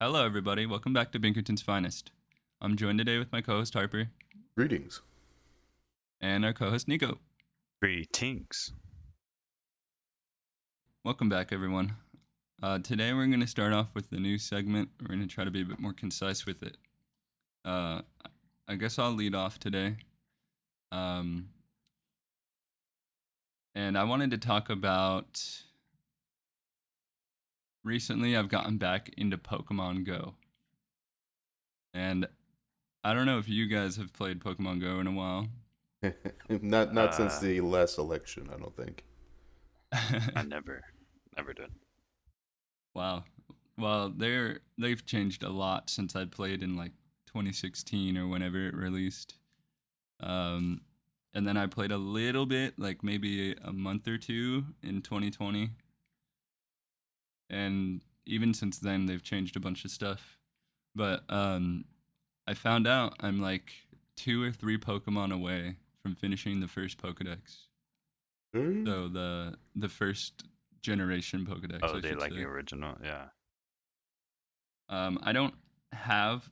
Hello, everybody. Welcome back to Binkerton's Finest. I'm joined today with my co-host Harper Greetings. and our co-host Nico. Greetings. Welcome back, everyone. Uh, today we're going to start off with the new segment. We're going to try to be a bit more concise with it. Uh, I guess I'll lead off today. Um, and I wanted to talk about. Recently, I've gotten back into Pokemon Go. And I don't know if you guys have played Pokemon Go in a while. not not since Uh, the last election, I don't think. I never, never did. Wow. Well, they're they've changed a lot since I played in like 2016 or whenever it released. Um, and then I played a little bit, like maybe a month or two in 2020. And even since then, they've changed a bunch of stuff. But um, I found out I'm like two or three Pokemon away from finishing the first Pokedex. Hmm? So the the first generation Pokedex. Oh, I they like say. the original, yeah. Um, I don't have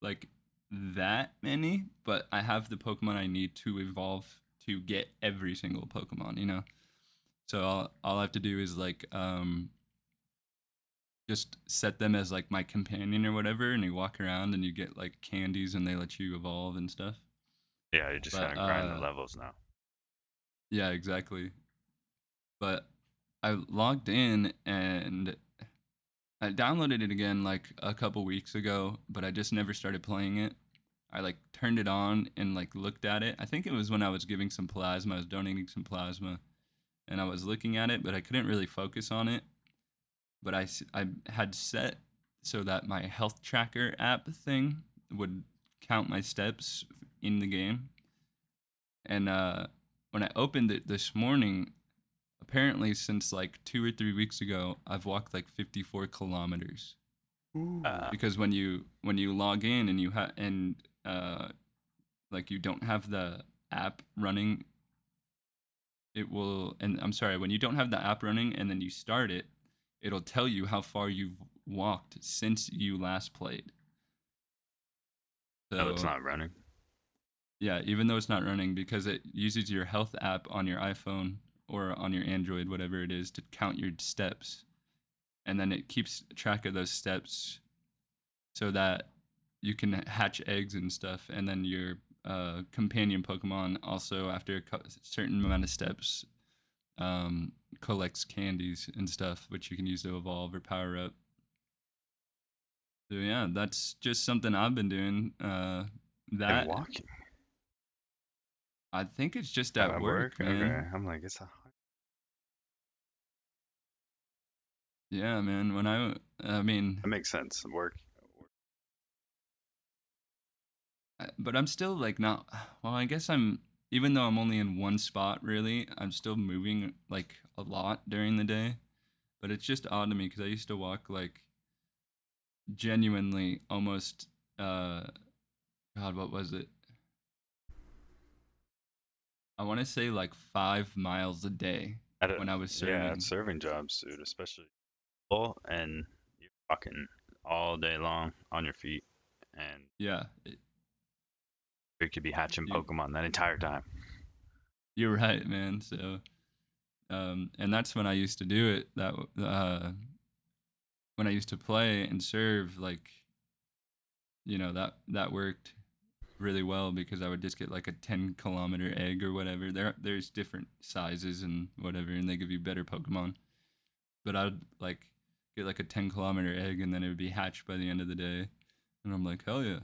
like that many, but I have the Pokemon I need to evolve to get every single Pokemon, you know. So all all I have to do is like um just set them as like my companion or whatever, and you walk around and you get like candies and they let you evolve and stuff. Yeah, you're just But, kind of grind uh, the levels now. Yeah, exactly. But I logged in and I downloaded it again like a couple weeks ago, but I just never started playing it. I like turned it on and like looked at it. I think it was when I was giving some plasma, I was donating some plasma and I was looking at it, but I couldn't really focus on it. But I, I had set so that my health tracker app thing would count my steps in the game. And uh when I opened it this morning, apparently since like two or three weeks ago, I've walked like 54 kilometers. Ooh. Uh, Because when you when you log in and you have and uh, like you don't have the app running, it will. And I'm sorry, when you don't have the app running and then you start it, it'll tell you how far you've walked since you last played. no, it's not running. Yeah, even though it's not running because it uses your health app on your iPhone or on your Android, whatever it is, to count your steps. And then it keeps track of those steps so that you can hatch eggs and stuff. And then your uh, companion Pokemon also, after a certain amount of steps, um, collects candies and stuff, which you can use to evolve or power up. So yeah, that's just something I've been doing. Uh, that And walking. I think it's just at Oh, work, man. Okay. I'm like, it's a Yeah, man. When I, I mean, that makes sense. Work. But I'm still like not. Well, I guess I'm. Even though I'm only in one spot, really, I'm still moving like a lot during the day. But it's just odd to me because I used to walk like genuinely almost. uh God, what was it? I want to say like five miles a day don't- when I was serving. Yeah, serving. serving jobs, dude, especially. Well, and you're walking all day long on your feet, and Yeah, it- you could be hatching Dude. Pokemon that entire time. You're right, man. So, um, and that's when I used to do it. That uh, when I used to play and serve, like, you know, that that worked really well because I would just get like a 10 kilometer egg or whatever. There, there's different sizes and whatever, and they give you better Pokemon. But I'd like get like a 10 kilometer egg, and then it would be hatched by the end of the day, and I'm like, hell yeah,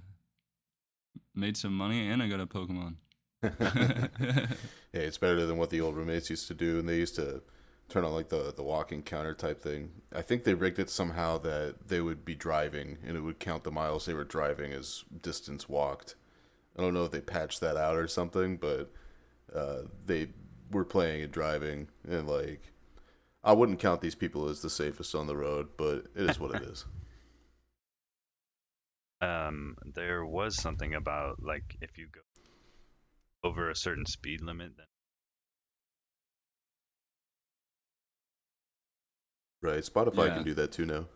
made some money, and I got a Pokemon. hey, it's better than what the old roommates used to do, and they used to turn on like the the walking counter type thing. I think they rigged it somehow that they would be driving, and it would count the miles they were driving as distance walked. I don't know if they patched that out or something, but uh, they were playing and driving, and like I wouldn't count these people as the safest on the road, but it is what it is. Um, there was something about like if you go over a certain speed limit, then Right? Spotify Yeah. can do that too now.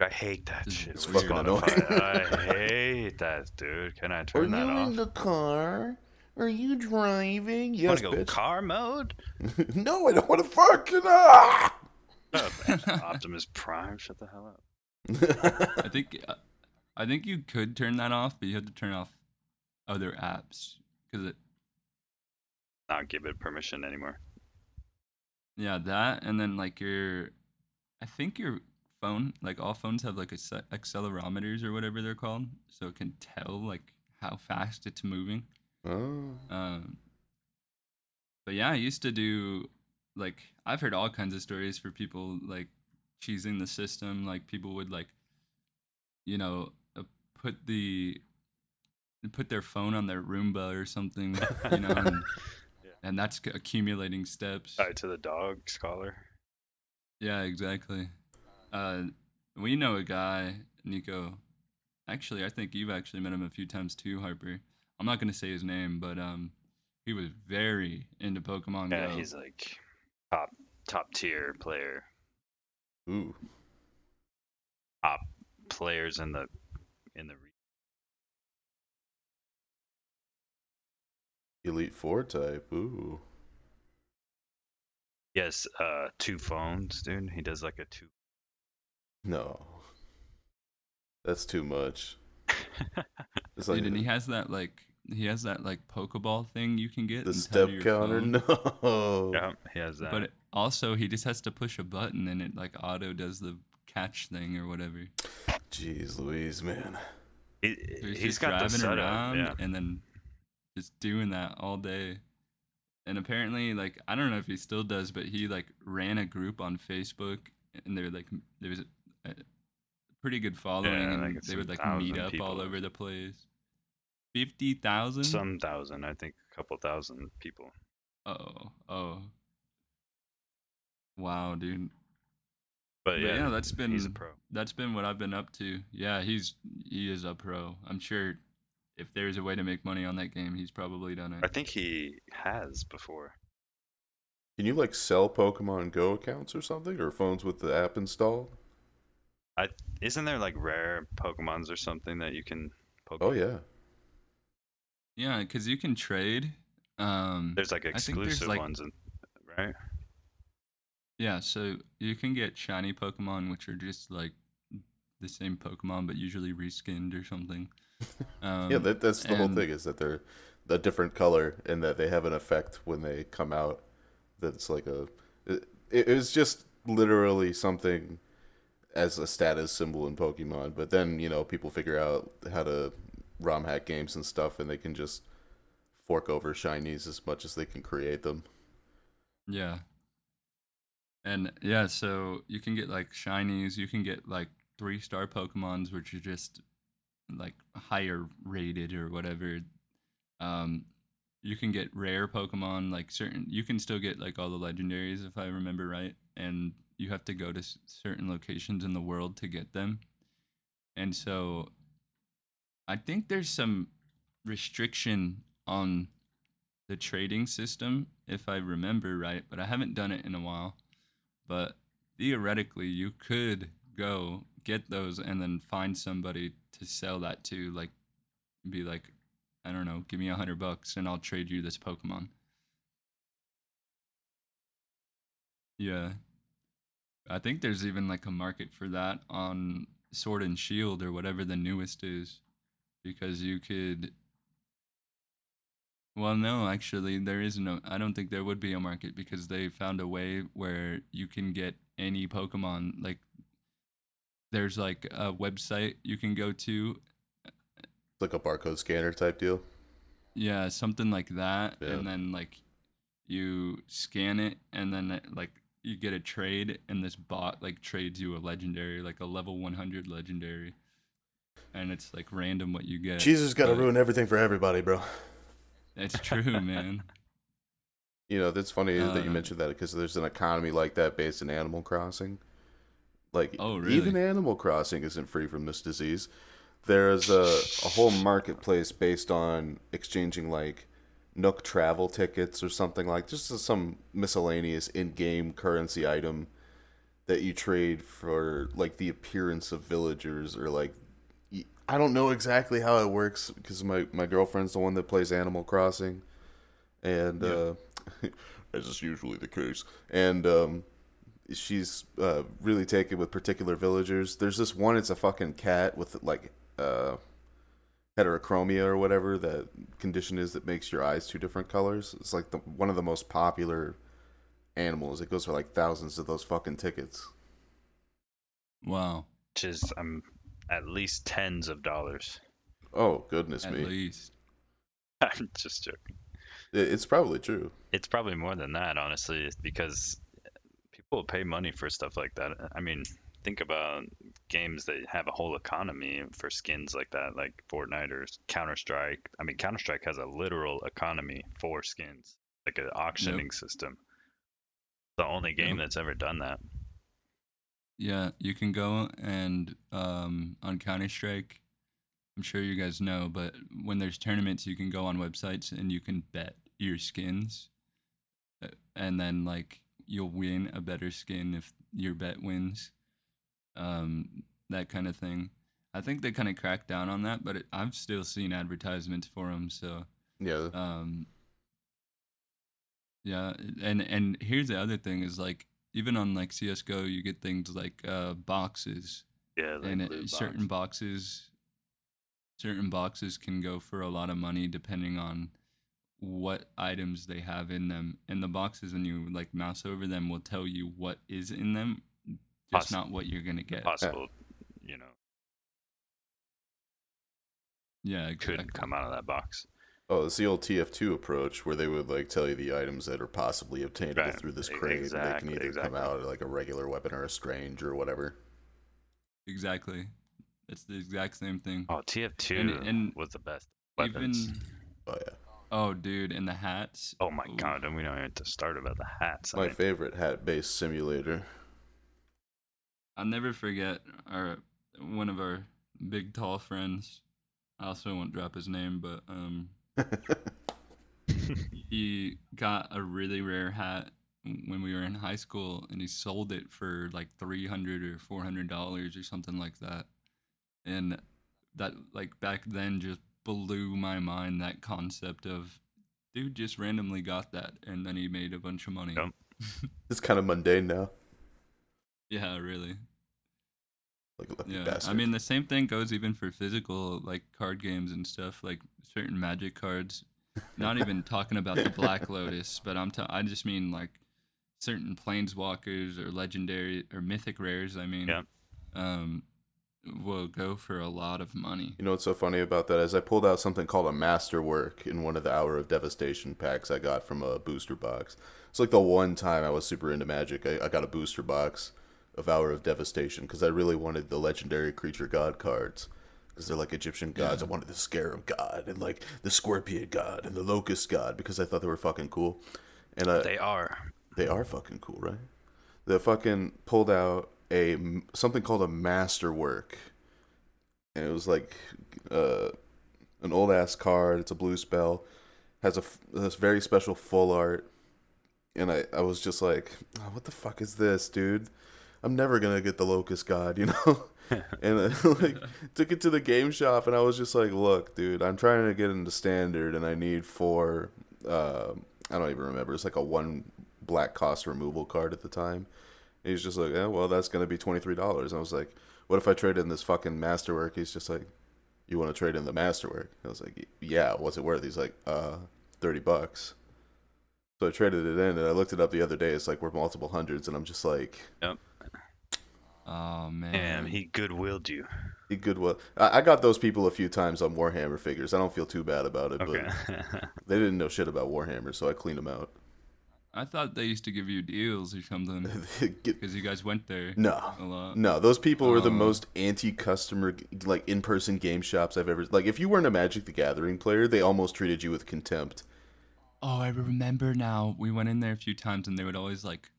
I hate that It's shit. It's with fucking Spotify. I hate that, dude. Can I turn that off? Are you in the car? Are you driving? Yes, Want to go bitch. car mode? no, I don't want to fucking. Ah! Optimus Prime, shut the hell up. I think uh, I think you could turn that off, but you have to turn off other apps because it Not give it permission anymore. yeah that and then like your I think your phone like all phones have like a accelerometers or whatever they're called, so it can tell like how fast it's moving. oh. Um, but yeah, I used to do like I've heard all kinds of stories for people like cheesing the system. Like people would like, you know, put the put their phone on their Roomba or something, you know, and, Yeah. and that's accumulating steps. Tied to the dog scholar. Yeah, exactly. Uh, we know a guy, Nico. Actually, I think you've actually met him a few times too, Harper. I'm not gonna say his name, but um, he was very into Pokemon Yeah, Go. he's like top top tier player. Ooh. Top players in the in the re- Elite Four type. Ooh. He has uh two phones, dude. He does like a two No. That's too much. It's like Dude, and he has that like he has that like Pokeball thing you can get. the step counter. phone. No. Yeah, he has that. But it, also, he just has to push a button and it like auto does the catch thing or whatever. Jeez Louise, man. he, So he's, he's just got driving setup. around Yeah. and then just doing that all day. And apparently, like I don't know if he still does, but he like ran a group on Facebook, and there like there was a, a pretty good following, Yeah, and like it's they would like meet thousand up all over the place. Fifty thousand. Some thousand, I think, a couple thousand people. Oh, oh. Wow, dude. But, But yeah, yeah, that's been he's a pro. that's been what I've been up to. Yeah, he's he is a pro. I'm sure if there's a way to make money on that game, he's probably done it. I think he has before. Can you like sell Pokemon Go accounts or something, or phones with the app installed? I isn't there like rare Pokemons or something that you can poke? Oh yeah. Yeah, because you can trade. Um, There's like I think there's, exclusive like- ones, in, right? Yeah, so you can get shiny Pokemon, which are just like the same Pokemon, but usually reskinned or something. Um, yeah, that, that's the whole thing is that they're a different color and that they have an effect when they come out. That's like a. It, it was just literally something as a status symbol in Pokemon, but then you know people figure out how to ROM hack games and stuff, and they can just fork over shinies as much as they can create them. Yeah. And yeah, so you can get like shinies, you can get like three star Pokemons, which are just like higher rated or whatever. Um, you can get rare Pokemon, like certain. You can still get like all the legendaries, if I remember right, and you have to go to certain locations in the world to get them. And so, I think there's some restriction on the trading system, if I remember right, but I haven't done it in a while. But theoretically, you could go get those and then find somebody to sell that to, like, be like, I don't know, give me a hundred bucks and I'll trade you this Pokemon. Yeah. I think there's even like a market for that on Sword and Shield or whatever the newest is. Because you could well, no, actually, there is no. I don't think there would be a market because they found a way where you can get any Pokemon. Like, there's like a website you can go to. It's like a barcode scanner type deal. Yeah, something like that. Yeah. And then, like, you scan it, and then, like, you get a trade, and this bot, like, trades you a legendary, like a level 100 legendary. And it's, like, random what you get. Jesus got to ruin everything for everybody, bro. It's true, man. You know, that's funny that you Uh, mentioned that because there's an economy like that based in Animal Crossing. Like, Oh, really? even Animal Crossing isn't free from this disease. There's a, a whole marketplace based on exchanging like Nook travel tickets or something like just some miscellaneous in-game currency item that you trade for like the appearance of villagers or like I don't know exactly how it works because my my girlfriend's the one that plays Animal Crossing, and uh, as is usually the case, and um, she's uh, really taken with particular villagers. There's this one; it's a fucking cat with like uh, heterochromia or whatever that condition is that makes your eyes two different colors. It's like the one of the most popular animals. It goes for like thousands of those fucking tickets. Wow. Which is um at least tens of dollars. Oh goodness At me! At least. I'm just joking. It's probably true. It's probably more than that, honestly, because people pay money for stuff like that. I mean, think about games that have a whole economy for skins like that, like Fortnite or Counter Strike. I mean, Counter Strike has a literal economy for skins, like an auctioning system. The only game Yep. that's ever done that. Yeah, you can go and um, on Counter Strike. I'm sure you guys know, but when there's tournaments, you can go on websites and you can bet your skins, uh, and then like you'll win a better skin if your bet wins. Um, that kind of thing. I think they kind of cracked down on that, but it, I've still seen advertisements for them. So Yeah. um yeah and and here's the other thing is like even on like csgo you get things like uh boxes. Yeah, like and it, certain boxes. certain boxes can go for a lot of money depending on what items they have in them. And the boxes when you like mouse over them will tell you what is in them just Poss- not what you're gonna get. possible, you know, yeah could come out of that box. Oh, it's the old TF2 approach where they would like tell you the items that are possibly obtainable Right, through this crate. and they can either exactly. come out like a regular weapon or a strange or whatever. exactly it's the exact same thing Oh, TF2 And- and was the best weapons. even Oh yeah, oh dude and the hats Oh my Ooh. god, and we don't even have to start about the hats. I my mean, favorite hat-based simulator. I'll never forget our one of our big tall friends. I also won't drop his name, but um, he got a really rare hat when we were in high school, and he sold it for like three hundred or four hundred dollars or something like that. And that like back then just blew my mind. That concept of dude just randomly got that, and then he made a bunch of money. Yep. it's kind of mundane now. yeah, really. Like lucky Yeah, bastard. I mean the same thing goes even for physical like card games and stuff, like certain Magic cards. Not even talking about the Black Lotus, but I'm ta- I just mean like certain Planeswalkers or legendary or mythic rares. I mean, Yeah. um, will go for a lot of money. You know what's so funny about that is I pulled out something called a masterwork in one of the Hour of Devastation packs I got from a booster box. It's like the one time I was super into Magic. I, I got a booster box of Hour of Devastation because I really wanted the legendary creature god cards because they're like Egyptian gods. Yeah. I wanted the Scarab god and like the Scorpion god and the Locust god because I thought they were fucking cool. And I, they are. they are fucking cool, right? They fucking pulled out a something called a masterwork, and it was like uh, an old ass card. It's a blue spell, has a this very special full art, and I I was just like, oh, what the fuck is this, dude? I'm never gonna get the Locust God, you know. and I like took it to the game shop, and I was just like, look, dude, I'm trying to get into standard, and I need four. Uh, I don't even remember. It's like a one black cost removal card at the time. And he's just like, yeah, well, that's gonna be twenty three dollars. I was like, what if I trade in this fucking masterwork? He's just like, you want to trade in the masterwork? I was like, yeah. What's it worth? He's like, uh, thirty bucks. So I traded it in, and I looked it up the other day. It's like worth multiple hundreds, and I'm just like, yep. Oh man, Damn, he goodwilled you. he good. Well, I, I got those people a few times on Warhammer figures. I don't feel too bad about it, Okay. but they didn't know shit about Warhammer, so I cleaned them out. I thought they used to give you deals or something because you guys went there no, a lot. No, those people were the Oh. most anti-customer, like in-person game shops I've ever. Like, if you weren't a Magic the Gathering player, they almost treated you with contempt. Oh, I remember now. We went in there a few times, and they would always like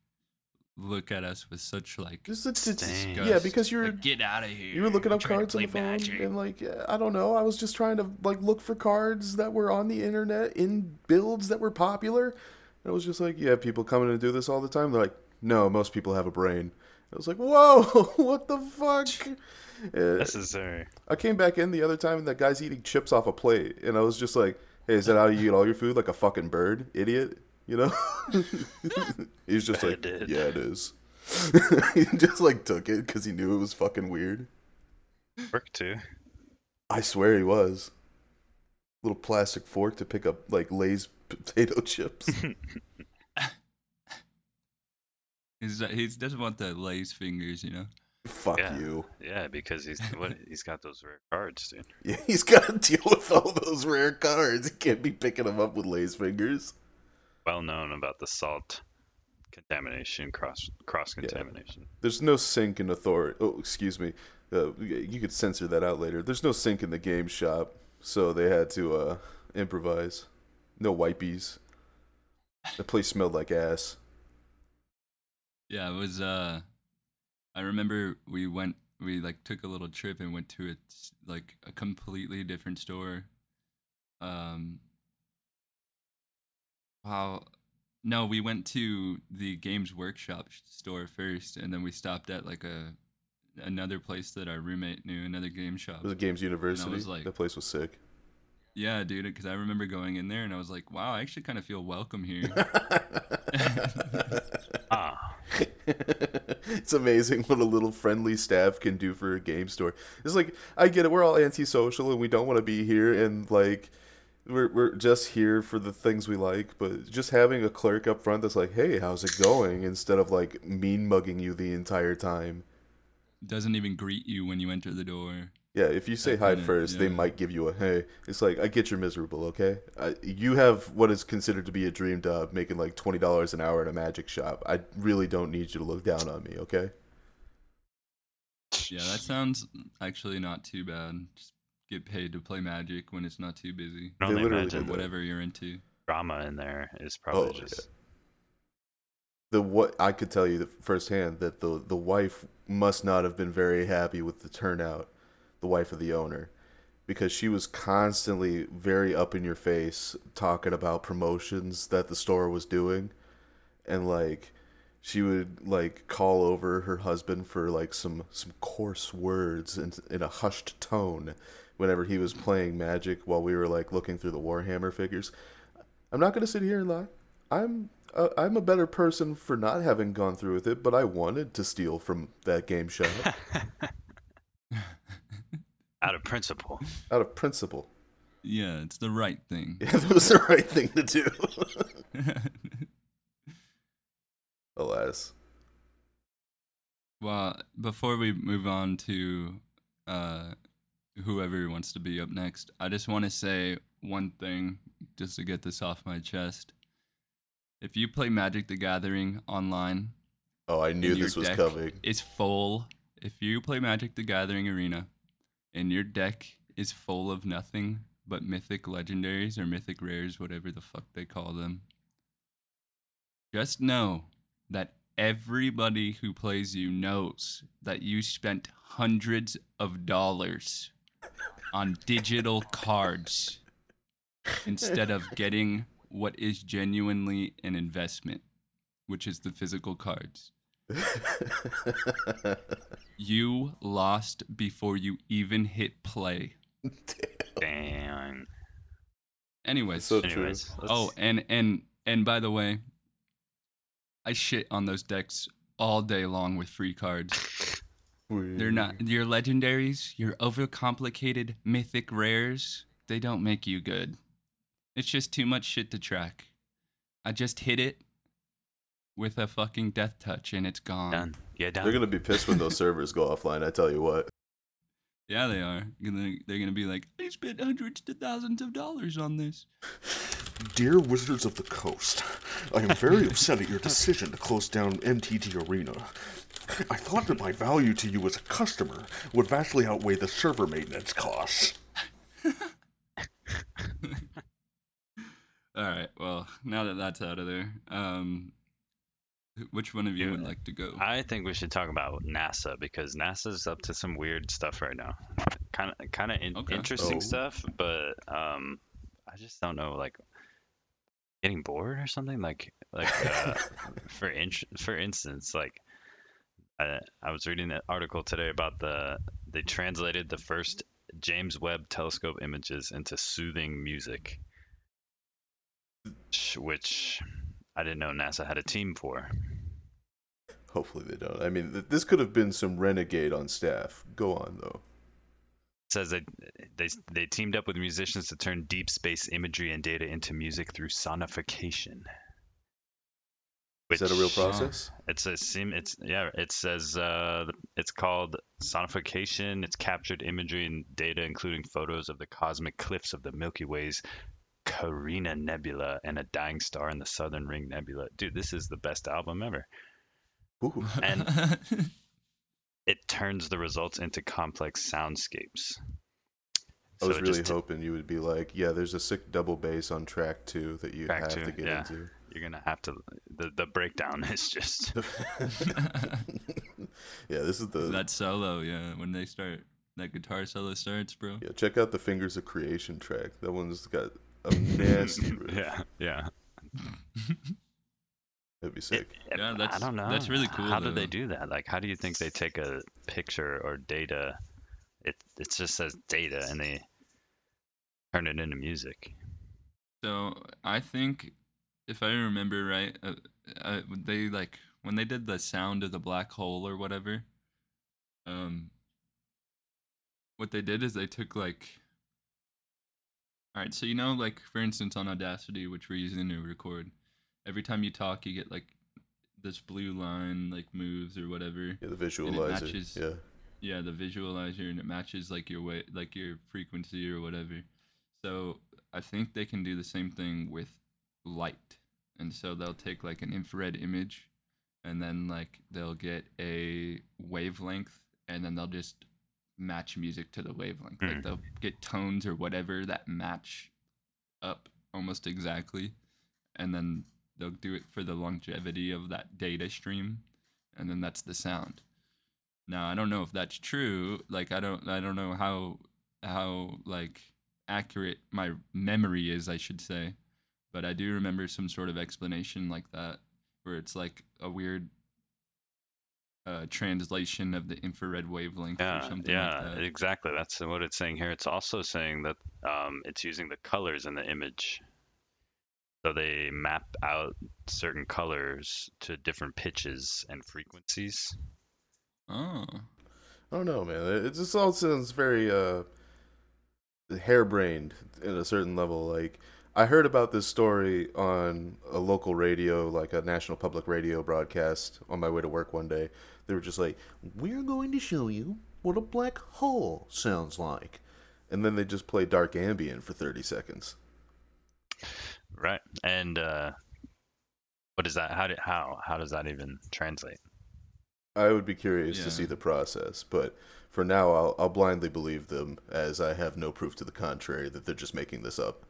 look at us with such like Just, it's, it's- yeah, because you're like, get out of here. you were looking I'm up cards on the phone, Magic." and like I don't know, I was just trying to like look for cards that were on the internet in builds that were popular. And it was just like, yeah, people coming to do this all the time. They're like, no, most people have a brain. I was like, "Whoa, what the fuck?" Uh, Necessary. I came back in the other time and that guy's eating chips off a plate, and I was just like, "Hey, is that how you eat all your food? Like a fucking bird, idiot?" You know? He's just like, did. "Yeah, it is." he just like took it because he knew it was fucking weird. Fork too. I swear he was. Little plastic fork to pick up like Lay's potato chips. He's he doesn't want the Lay's fingers, you know. Fuck Yeah. you. Yeah, because he's what he's got those rare cards, dude. Yeah, he's got to deal with all those rare cards. He can't be picking them up with Lay's fingers. Well known about the salt contamination, cross cross contamination. There's no sink in authority. Oh, excuse me. Uh, you could censor that out later. There's no sink in the game shop, so they had to uh, improvise. No wipies. The place smelled like ass. Yeah, it was. Uh, I remember we went. We like took a little trip and went to a like a completely different store. Um. Wow. No, we went to the Games Workshop store first, and then we stopped at like a another place that our roommate knew, another game shop. It was Games University. like- that place was sick. Yeah, dude, because I remember going in there and I was like, wow, I actually kind of feel welcome here. Ah, it's amazing what a little friendly staff can do for a game store. It's like I get it, we're all antisocial and we don't want to be here and like we're we're just here for the things we like, but just having a clerk up front that's like, "Hey, how's it going?" instead of like mean mugging you the entire time. Doesn't even greet you when you enter the door. Yeah, if you say hi kinda- first, they might give you a hey. It's like I get you're miserable, okay? I, you have what is considered to be a dream job, making like twenty dollars an hour in a magic shop. I really don't need you to look down on me, okay? Yeah, that sounds actually not too bad. Just get paid to play Magic when it's not too busy. I They literally imagine did that. Whatever you're into. drama in there is oh, probably Oh, just the what I could tell you firsthand that the the wife must not have been very happy with the turnout, the wife of the owner, because she was constantly very up in your face talking about promotions that the store was doing, and like she would like call over her husband for like some some coarse words in in a hushed tone whenever he was playing magic while we were like looking through the Warhammer figures. I'm not gonna sit here and lie. I'm I'm a better person for not having gone through with it, but I wanted to steal from that game shop out of principle. out of principle. Yeah, it's the right thing. It was the right thing to do. Alas, well, before we move on to uh, whoever wants to be up next, I just want to say one thing just to get this off my chest. If you play Magic the Gathering online, oh, I knew this was coming. It's full. If you play Magic the Gathering Arena and your deck is full of nothing but mythic legendaries or mythic rares, whatever the fuck they call them, just know that everybody who plays you knows that you spent hundreds of dollars on digital cards instead of getting what is genuinely an investment, which is the physical cards. You lost before you even hit play. Damn. Anyways, So true. Anyways, oh, let's- and and and by the way, I shit on those decks all day long with free cards. They're not your legendaries, your overcomplicated mythic rares. They don't make you good. It's just too much shit to track. I just hit it with a fucking death touch and it's gone. done. Yeah, done. They're gonna be pissed when those servers go offline. I tell you what. Yeah, they are. Gonna- They're gonna be like, I spent hundreds to thousands of dollars on this. Dear Wizards of the Coast, I am very upset at your decision to close down MTG Arena. I thought that my value to you as a customer would vastly outweigh the server maintenance costs. All right. Well, now that that's out of there, um, wh- which one of you Yeah, would like to go? I think we should talk about NASA because NASA's up to some weird stuff right now. Kind of, kind of in- Okay. interesting Oh. stuff, but um, I just don't know, like getting bored or something. Like, like uh, for in- for instance, like I, I was reading an article today about the they translated the first James Webb Telescope images into soothing music, which- which I didn't know NASA had a team for. Hopefully they don't. I mean, th- this could have been some renegade on staff. Go on though. It says that they they teamed up with musicians to turn deep space imagery and data into music through sonification. Is that a real Which- process? It's a sim. It's yeah. It says uh, it's called sonification. It's captured imagery and data, including photos of the cosmic cliffs of the Milky Way's Carina Nebula and a dying star in the Southern Ring Nebula. Dude, this is the best album ever. Ooh. And- It turns the results into complex soundscapes. I was So it really just- hoping you would be like, yeah, there's a sick double bass on track two that you Track have two, to get yeah. into. You're gonna have to. The the breakdown is just. yeah, this is the that solo, yeah, when they start that guitar solo starts, bro. yeah. Check out the Fingers of Creation track. That one's got a nasty riff. yeah, yeah. That'd be sick. It- Yeah, I that's- don't know. that's really cool, How do they do that? Like, how do you think they take a picture or data? It it just says data, and they turn it into music. So I think, if I remember right, uh, uh, they like when they did the sound of the black hole or whatever. Um, what they did is they took like. All right, so you know, like for instance, on Audacity, which we're using to record, every time you talk, you get like this blue line like moves or whatever. Yeah, the visualizer. matches- Yeah. yeah the visualizer and it matches like your way like your frequency or whatever so i think they can do the same thing with light and so they'll take like an infrared image and then like they'll get a wavelength and then they'll just match music to the wavelength Hmm. like they'll get tones or whatever that match up almost exactly and then they'll do it for the longevity of that data stream and then that's the sound now I don't know if that's true. Like I don't I don't know how how like accurate my memory is, I should say. But I do remember some sort of explanation like that where it's like a weird uh, translation of the infrared wavelength or Yeah, something yeah, like that. exactly. That's what it's saying here. It's also saying that um, it's using the colors in the image. So they map out certain colors to different pitches and frequencies. Oh. I don't know, man. It just all sounds very uh harebrained at a certain level. Like I heard about this story on a local radio, like a national public radio broadcast on my way to work one day. They were just like, "We're going to show you what a black hole sounds like." And then they just play dark ambient for 30 seconds. Right. And uh, what is that? How did how how does that even translate? I would be curious to see the process, but for now I'll I'll blindly believe them as I have no proof to the contrary that they're just making this up.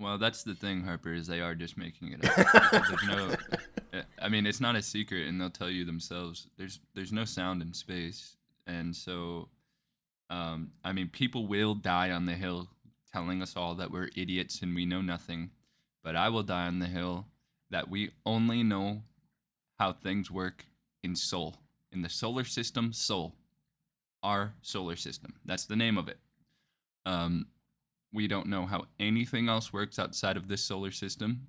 Well, that's the thing, Harper, is they are just making it up. There's no, I mean, it's not a secret, and they'll tell you themselves. There's there's no sound in space, and so, um, I mean, people will die on the hill, telling us all that we're idiots and we know nothing. But I will die on the hill that we only know how things work in Sol, in the solar system, Sol, our solar system. That's the name of it. Um, we don't know how anything else works outside of this solar system.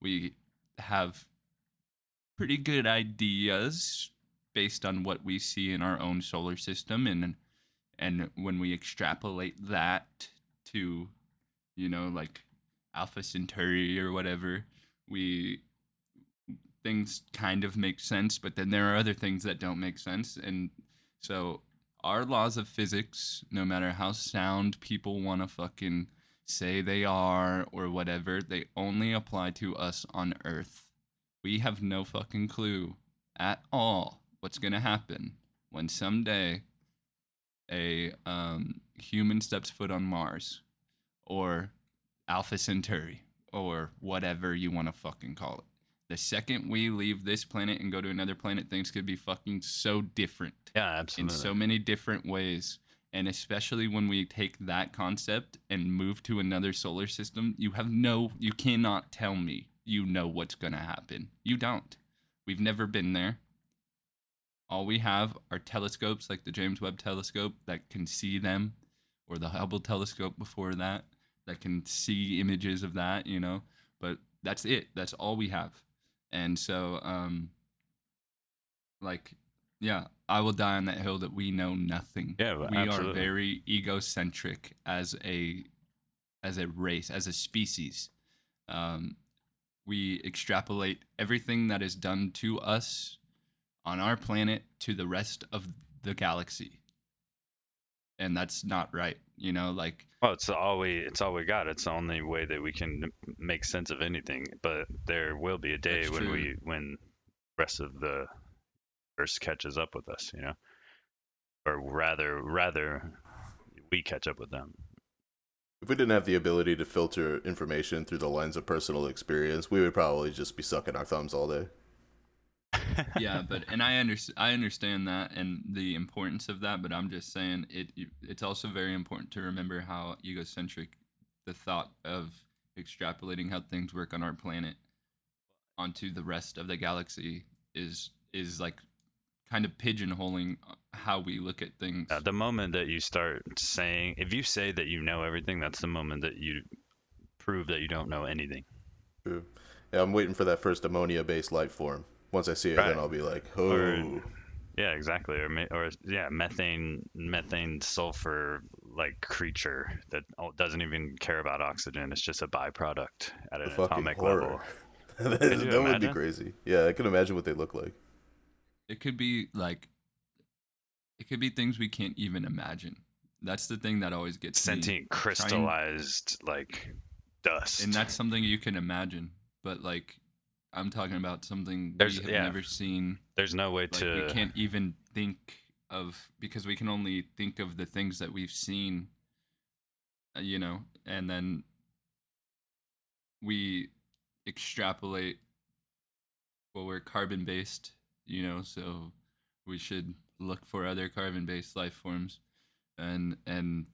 We have pretty good ideas based on what we see in our own solar system and and when we extrapolate that to you know like Alpha Centauri or whatever, we things kind of make sense, but then there are other things that don't make sense and so our laws of physics, no matter how sound people want to fucking say they are or whatever, they only apply to us on Earth. We have no fucking clue at all what's going to happen when someday a um, human steps foot on Mars or Alpha Centauri or whatever you want to fucking call it. The second we leave this planet and go to another planet, things could be fucking so different Yeah, absolutely. in so many different ways. And especially when we take that concept and move to another solar system, you have no, you cannot tell me you know what's going to happen. You don't. We've never been there. all we have are telescopes like the James Webb telescope that can see them, or the Hubble telescope before that that can see images of that, you know. But that's it. That's all we have. And so, um, like, yeah, I will die on that hill that we know nothing. Yeah, we are very egocentric as a as a race, as a species. Um, we extrapolate everything that is done to us on our planet to the rest of the galaxy, and that's not right. You know, like Well, it's all we it's all we got. It's the only way that we can make sense of anything. But there will be a day when true. we when rest of the Earth catches up with us, you know, or rather rather we catch up with them. If we didn't have the ability to filter information through the lens of personal experience, we would probably just be sucking our thumbs all day. yeah, but and I understand I understand that and the importance of that, but I'm just saying it it's also very important to remember how egocentric the thought of extrapolating how things work on our planet onto the rest of the galaxy is is like kind of pigeonholing how we look at things. Uh, the moment that you start saying, if you say that you know everything, that's the moment that you prove that you don't know anything. True. Yeah, I'm waiting for that first ammonia-based life form. Once I see it, Right. then I'll be like, oh, Or- Yeah, exactly. Or or yeah, methane methane sulfur like creature that doesn't even care about oxygen. It's just a byproduct at an atomic horror. level. that that would be crazy. Yeah, I can imagine what they look like. It could be like it could be things we can't even imagine. That's the thing that always gets me. Sentient Trying- crystallized like dust. and that's something you can imagine but like i'm talking about something There's- we have yeah. never seen there's no way like to we can't even think of because we can only think of the things that we've seen uh, you know and then we extrapolate well we're carbon based you know so we should look for other carbon based life forms. And and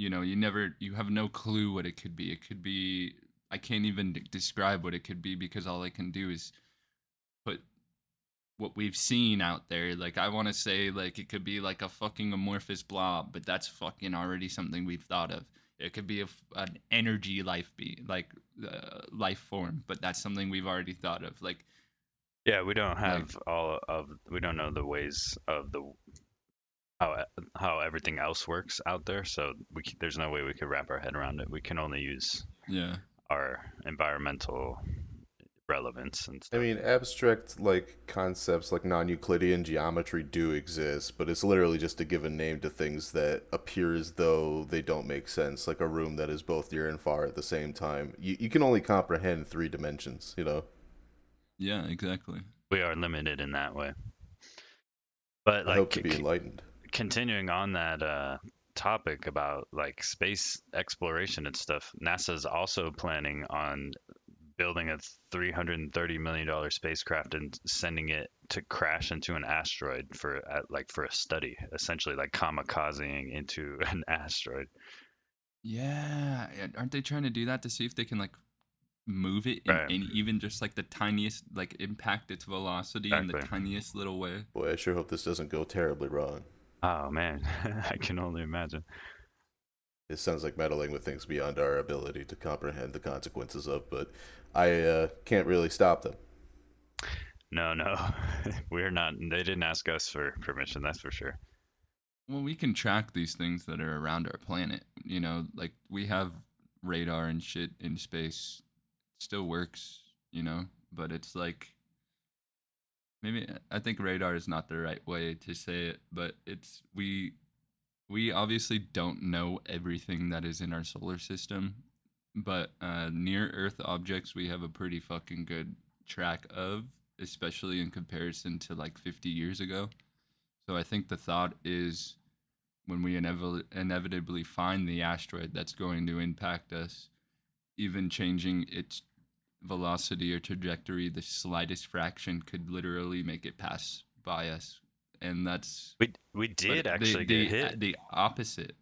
you know you never you have no clue what it could be. It could be i can't even describe what it could be because all i can do is put what we've seen out there. Like i want to say like it could be like a fucking amorphous blob but that's fucking already something we've thought of. It could be a, an energy life be like uh, life form but that's something we've already thought of. Like Yeah, we don't have all of we don't know the ways of the how how everything else works out there. So we there's no way we could wrap our head around it. We can only use yeah our environmental relevance and stuff. I mean, abstract like concepts like non-Euclidean geometry do exist, but it's literally just to give a name to things that appear as though they don't make sense, like a room that is both near and far at the same time. You you can only comprehend three dimensions, you know. Yeah exactly we are limited in that way. But I like hope to c- be c- enlightened. continuing on that uh, topic about like space exploration and stuff, NASA's also planning on building a 330 million dollar spacecraft and sending it to crash into an asteroid for at, like for a study, essentially like kamikazing into an asteroid. Yeah, yeah, aren't they trying to do that to see if they can like move it in Right. any, even just like the tiniest like impact its velocity in the tiniest little way? Boy, I sure hope this doesn't go terribly wrong. Oh man, I can only imagine. It sounds like meddling with things beyond our ability to comprehend the consequences of, but I uh, can't really stop them. No, no, we're not. They didn't ask us for permission. That's for sure. Well, we can track these things that are around our planet. You know, like we have radar and shit in space. Still works, you know, but it's like maybe I think radar is not the right way to say it, but it's we we obviously don't know everything that is in our solar system, but uh, near Earth objects we have a pretty fucking good track of, especially in comparison to like 50 years ago. So I think the thought is when we inevitably, inevitably find the asteroid that's going to impact us, even changing its velocity or trajectory the slightest fraction could literally make it pass by us. And that's We we did actually the, get hit. The opposite.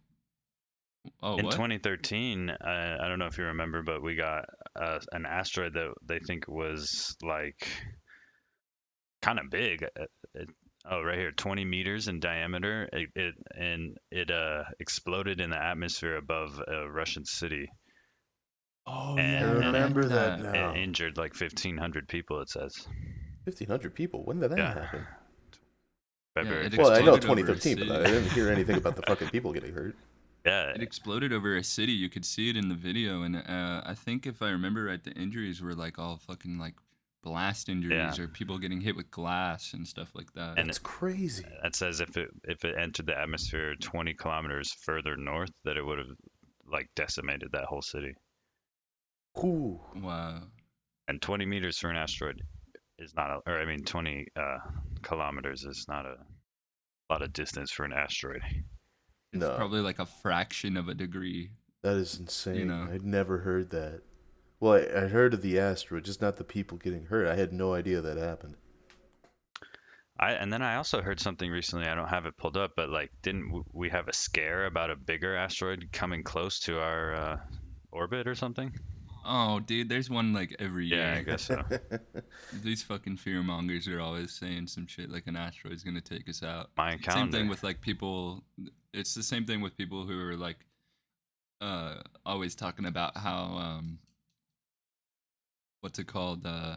Oh, in what? 2013 uh, i don't know if you remember but we got uh, an asteroid that they think was like kind of big uh, it, Oh, right here, 20 meters in diameter. It, it and it uh exploded in the atmosphere above a Russian city Oh And- yeah, I remember that and now. injured like 1,500 people. It says. Fifteen hundred people. When did that Yeah. happen? February. it Well, I know exploded over a 2013, but I didn't hear anything about the fucking people getting hurt. yeah, It exploded over a city. You could see it in the video, and uh, I think if I remember right, the injuries were like all fucking like blast injuries or people getting hit with glass and stuff like that. And It's crazy. that says if it if it entered the atmosphere 20 kilometers further north, that it would have like decimated that whole city. Ooh. wow. And 20 meters for an asteroid is not, a, or I mean 20 uh, kilometers is not a lot of distance for an asteroid. It's No. probably like a fraction of a degree. That is insane. You know. I'd never heard that. Well, I, I heard of the asteroid, just not the people getting hurt. I had no idea that happened. I and then I also heard something recently. I don't have it pulled up, but like, didn't we have a scare about a bigger asteroid coming close to our uh, orbit or something? Oh, dude, there's one like every year. Yeah, I guess so. These fucking fear mongers are always saying some shit like an asteroid's gonna take us out. Mayan Same thing with like people. It's the same thing with people who are like, uh, always talking about how um, what's it called? Uh,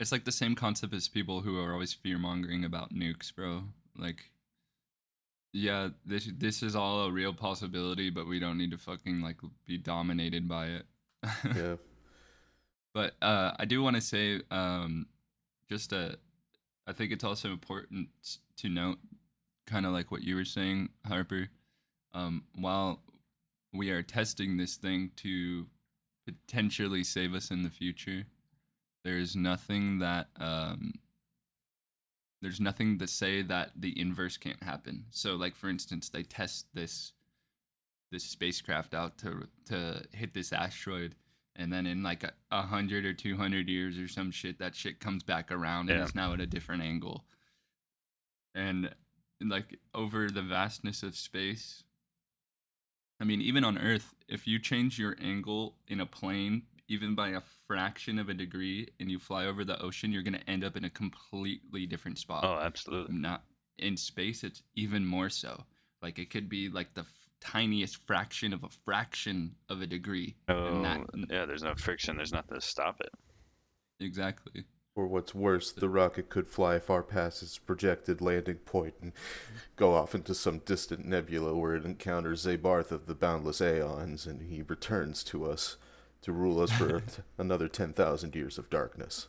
it's like the same concept as people who are always fear mongering about nukes, bro. Like, yeah, this this is all a real possibility, but we don't need to fucking like be dominated by it. yeah. But uh, I do want to say, um, just uh, I think it's also important to note, kind of like what you were saying, Harper. Um, while we are testing this thing to potentially save us in the future, there is nothing that um, there's nothing to say that the inverse can't happen. So, like for instance, they test this this spacecraft out to to hit this asteroid and then in like a, a hundred or two hundred years or some shit, that shit comes back around and Yeah. it's now at a different angle. And like over the vastness of space, I mean, even on Earth, if you change your angle in a plane, even by a fraction of a degree, and you fly over the ocean, you're gonna end up in a completely different spot oh, absolutely. not in space it's even more so like it could be like the tiniest fraction of a fraction of a degree Oh, and that yeah. There's no friction. There's nothing to stop it. exactly Or what's worse, the rocket could fly far past its projected landing point and go off into some distant nebula where it encounters Zabarth of the boundless aeons, and he returns to us to rule us for another 10,000 years of darkness.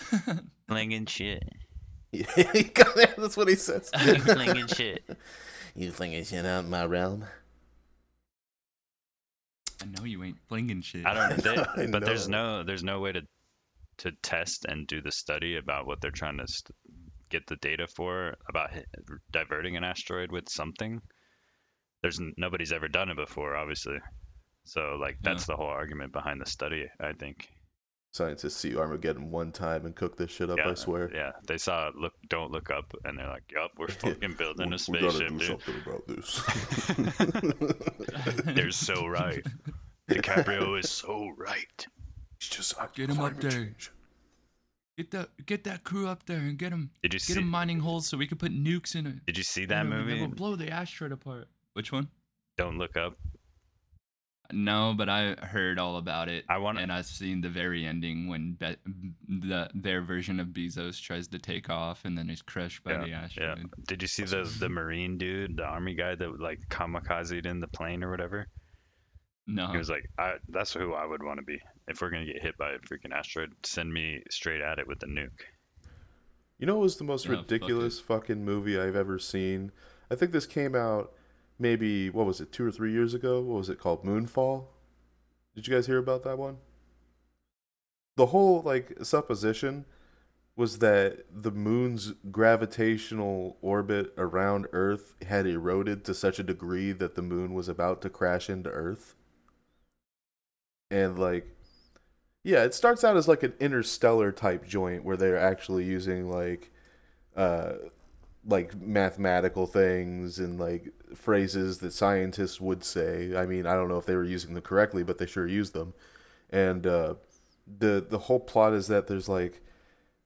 Flinging shit. Yeah, he got it. that's what he says. Flinging shit. you flinging shit out in my realm? I know you ain't flinging shit I don't. They, I but there's no there's no way to to test and do the study about what they're trying to st- get the data for about hi- diverting an asteroid with something. There's n- nobody's ever done it before, obviously. So like that's the whole argument behind the study, I think. Scientists see Armageddon one time and cook this shit up, yeah, I swear. Yeah, they saw it, look don't look up, and they're like, "Yup, we're fucking building a We- we gotta spaceship, do dude. something about this. They're so right. DiCaprio is so right." It's just like him up climate there. change. get that get that crew up there and get them Did you get see? them mining holes so we can put nukes in it Did you see that movie? We'll blow the asteroid apart which one Don't look up. No but i heard all about it I want and i've seen the very ending when Be- the their version of bezos tries to take off and then is crushed by Yeah, the Yeah. Did you see the the marine dude, the army guy that like kamikazed in the plane or whatever? no He was like, I, "That's who I would want to be if we're gonna get hit by a freaking asteroid. Send me straight at it with the nuke." You know what was the most Yeah, fuck ridiculous fucking movie I've ever seen? I think this came out maybe what was it, two or three years ago? What was it called? Moonfall? Did you guys hear about that one? The whole like supposition was that the moon's gravitational orbit around Earth had eroded to such a degree that the moon was about to crash into Earth. And like yeah, it starts out as like an interstellar type joint where they're actually using like uh like mathematical things and like phrases that scientists would say. I mean, I don't know if they were using them correctly, but they sure used them. And uh the the whole plot is that there's like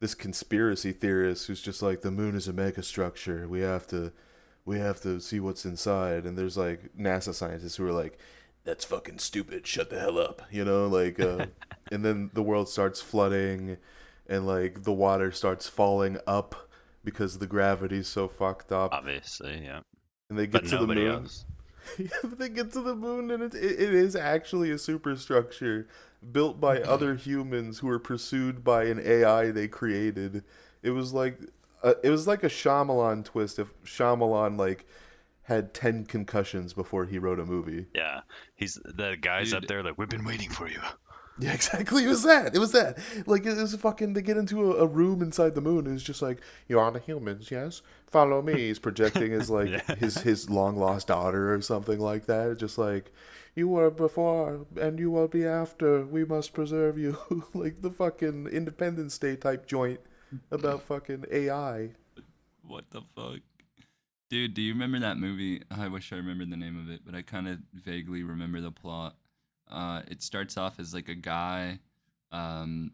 this conspiracy theorist who's just like the moon is a megastructure. We have to we have to see what's inside and there's like NASA scientists who are like that's fucking stupid. Shut the hell up. You know, like uh and then the world starts flooding and like the water starts falling up because the gravity's so fucked up Obviously, yeah. And they get But to the moon. else. They get to the moon and it, it, it is actually a superstructure built by other humans who were pursued by an AI they created. It was like uh, it was like a Shyamalan twist if Shyamalan like had 10 concussions before he wrote a movie. Yeah. He's the guys up there like, we've been waiting for you. Yeah, exactly. It was that. It was that. Like it was fucking to get into a, a room inside the moon. It's just like you are the humans, yes. Follow me. He's projecting his like Yeah. his his long lost daughter or something like that. Just like you were before and you will be after. We must preserve you. like the fucking Independence Day type joint about fucking AI. What the fuck? Dude, do you remember that movie? I wish I remembered the name of it, but I kind of vaguely remember the plot. Uh, it starts off as like a guy. Um,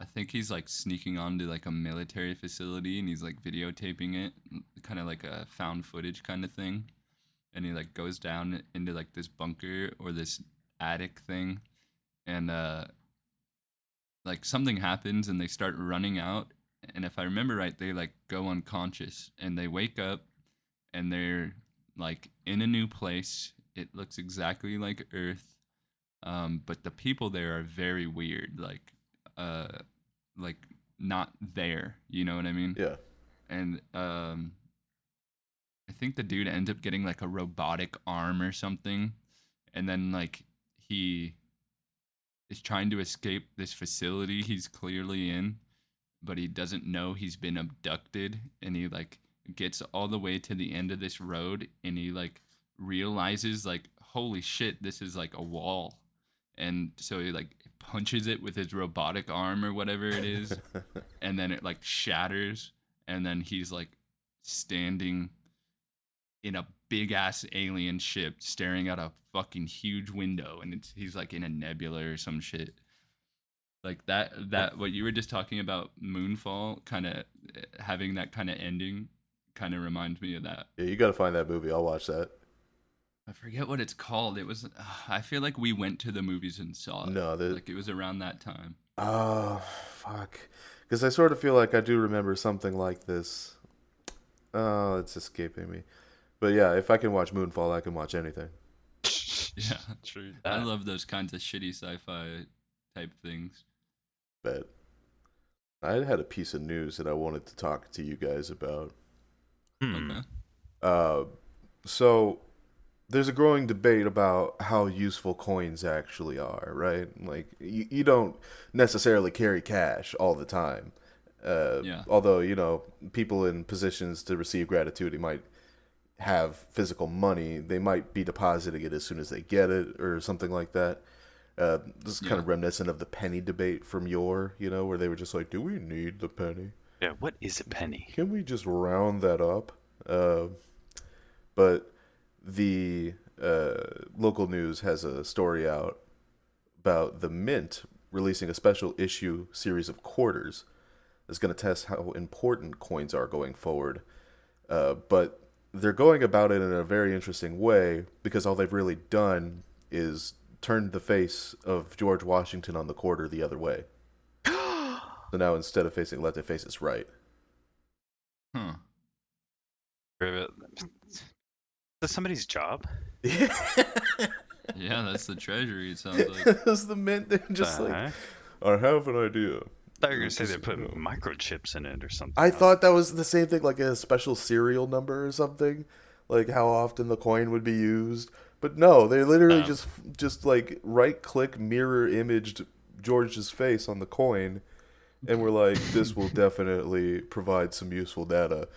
I think he's like sneaking onto like a military facility and he's like videotaping it, kind of like a found footage kind of thing. And he like goes down into like this bunker or this attic thing, and uh, like something happens and they start running out and if I remember right, they like go unconscious and they wake up and they're like in a new place. It looks exactly like Earth, um, but the people there are very weird, like, uh, like not there. You know what I mean? Yeah. And um, I think the dude ends up getting like a robotic arm or something, and then like he is trying to escape this facility he's clearly in but he doesn't know he's been abducted and he like gets all the way to the end of this road and he like realizes like holy shit this is like a wall and so he like punches it with his robotic arm or whatever it is and then it like shatters and then he's like standing in a big ass alien ship staring out a fucking huge window and it's he's like in a nebula or some shit like that that what you were just talking about moonfall kind of eh, having that kind of ending kind of reminds me of that yeah, you got to find that movie. I'll watch that. I forget what it's called it was uh, i feel like we went to the movies and saw it No, the like it was around that time Oh, fuck. Because I sort of feel like I do remember something like this. Oh, it's escaping me. But yeah, if I can watch Moonfall, I can watch anything. yeah True. i love those kinds of shitty sci-fi type things But I had a piece of news that I wanted to talk to you guys about. Hmm. okay Uh, so there's a growing debate about how useful coins actually are, right? Like you, you don't necessarily carry cash all the time. Uh, Yeah. Although you know people in positions to receive gratitude, might have physical money. They might be depositing it as soon as they get it, or something like that. Uh, this is kind of reminiscent of the penny debate from yore, you know, where they were just like, "Do we need the penny?" Yeah, what is a penny? Can we just round that up? Uh, but the uh, local news has a story out about the Mint releasing a special issue series of quarters that's going to test how important coins are going forward. Uh, but they're going about it in a very interesting way because all they've really done is turned the face of George Washington on the quarter the other way. So now instead of facing left, it faces right. huh Is that somebody's job? yeah that's the treasury it sounds like That's the mint. They're just The like. I have an idea. I thought you were gonna say they Just, put you microchips in it or something. I else. thought that was the same thing, like a special serial number or something, like how often the coin would be used. But no, they literally Oh. just just like right click mirror imaged George's face on the coin, and we're like, this will definitely provide some useful data.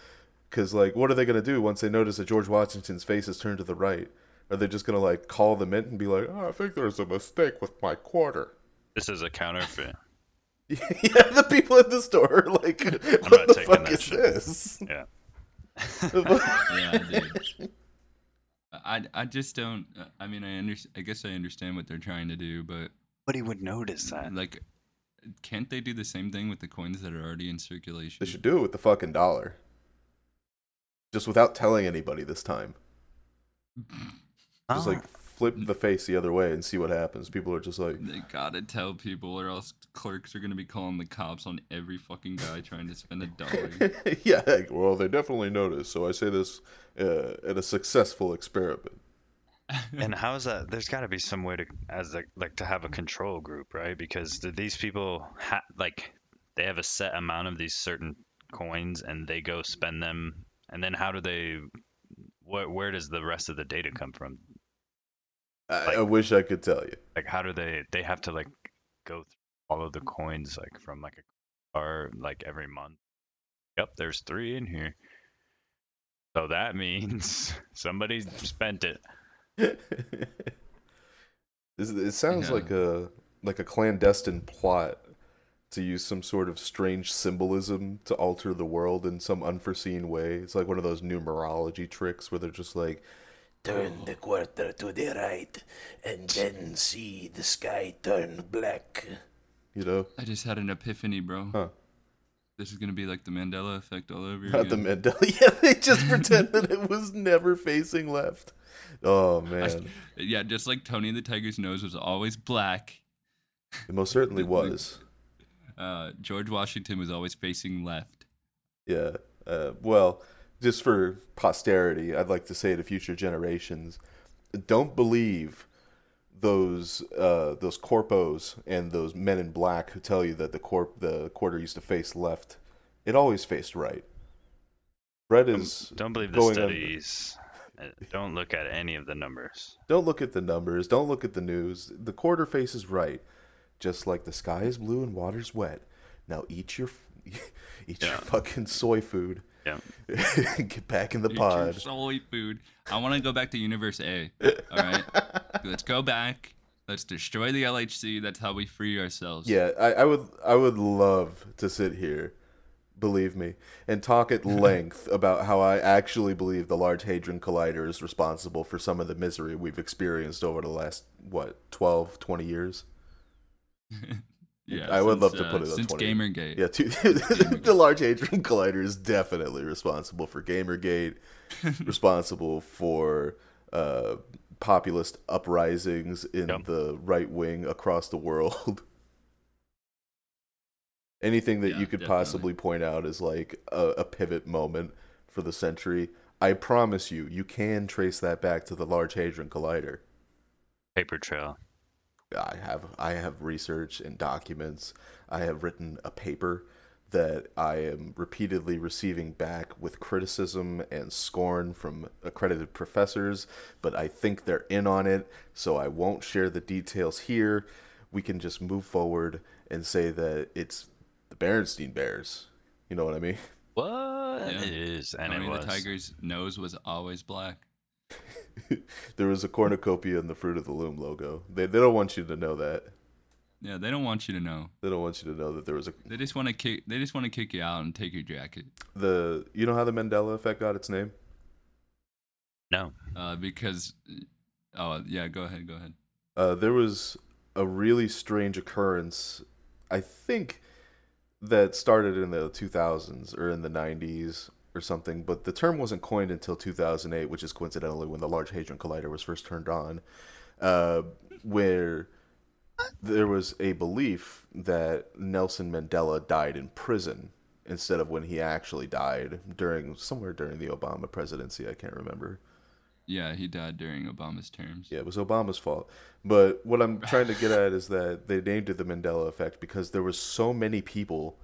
Because like, what are they gonna do once they notice that George Washington's face is turned to the right? Are they just gonna like call the mint and be like, oh, I think there's a mistake with my quarter? This is a counterfeit. yeah, the people at the store are like, not what the taking fuck that is shit." this? Yeah. yeah, dude. I, I just don't. I mean, I under, I guess I understand what they're trying to do, but Nobody would notice that. like, can't they do the same thing with the coins that are already in circulation? They should do it with the fucking dollar. Just without telling anybody this time. Just like flip the face the other way and see what happens. People are just like, They gotta tell people, or else clerks are gonna be calling the cops on every fucking guy trying to spend a dollar. yeah, like, well, they definitely noticed. So I say this uh, at a successful experiment. and how is that? There's got to be some way to, as like, like to have a control group, right? Because do these people ha- like they have a set amount of these certain coins, and they go spend them, and then how do they? Where where does the rest of the data come from? I, I wish I could tell you. Like how do they? They have to like go through all of the coins like from like a car like every month. Yep, there's three in here. So that means somebody spent it. It sounds Yeah. like a like a clandestine plot to use some sort of strange symbolism to alter the world in some unforeseen way. It's like one of those numerology tricks where they're just like, Turn the quarter to the right, and then see the sky turn black. you know, I just had an epiphany, bro. Huh. This is gonna be like the Mandela effect all over not the. Mandela. Yeah, they just pretended it was never facing left. Oh I- man, yeah, just like Tony the Tiger's nose was always black. it most certainly was. Uh, George Washington was always facing left. Yeah. Uh, well, just for posterity, I'd like to say to future generations, don't believe those uh, those corpos and those men in black who tell you that the corp the quarter used to face left. It always faced right. Fred is Don't believe the going on- studies. Uh, Don't look at any of the numbers. Don't look at the numbers. Don't look at the news. The quarter faces right, just like the sky is blue and water's wet. Now eat your eat your fucking soy food. Yeah. Get back in the Eat pod. soy food. I want to go back to Universe A. All right, let's go back. Let's destroy the LHC. That's how we free ourselves. Yeah, I, I would I would love to sit here, believe me, and talk at length about how I actually believe the Large Hadron Collider is responsible for some of the misery we've experienced over the last what 12, 20 years. yeah. I would love to put uh, it on since 20. GamerGate. Yeah, two, the Large Hadron Collider is definitely responsible for GamerGate, responsible for uh, populist uprisings in Yep. the right wing across the world. Anything that Yeah, you could definitely. possibly point out as like a, a pivot moment for the century, I promise you, you can trace that back to the Large Hadron Collider. Paper trail. I have I have research and documents. I have written a paper that I am repeatedly receiving back with criticism and scorn from accredited professors, but I think they're in on it, so I won't share the details here. We can just move forward and say that it's the Berenstein Bears. You know what I mean? What Yeah. it is, and Tony it was. the Tiger's nose was always black. there was a cornucopia in the Fruit of the Loom logo. They, they don't want you to know that. Yeah, they don't want you to know. They don't want you to know that there was a They just want to kick. They just want to kick you out and take your jacket. the you know how the Mandela effect got its name? No. Uh, because, oh yeah, go ahead, go ahead. Uh, there was a really strange occurrence, I think, that started in the 2000s or in the 90s or something, but the term wasn't coined until 2008, which is coincidentally when the Large Hadron Collider was first turned on, uh, where there was a belief that Nelson Mandela died in prison instead of when he actually died during somewhere during the Obama presidency. I can't remember. Yeah, he died during Obama's terms. Yeah, it was Obama's fault. But what I'm trying to get at is that they named it the Mandela effect because there were so many people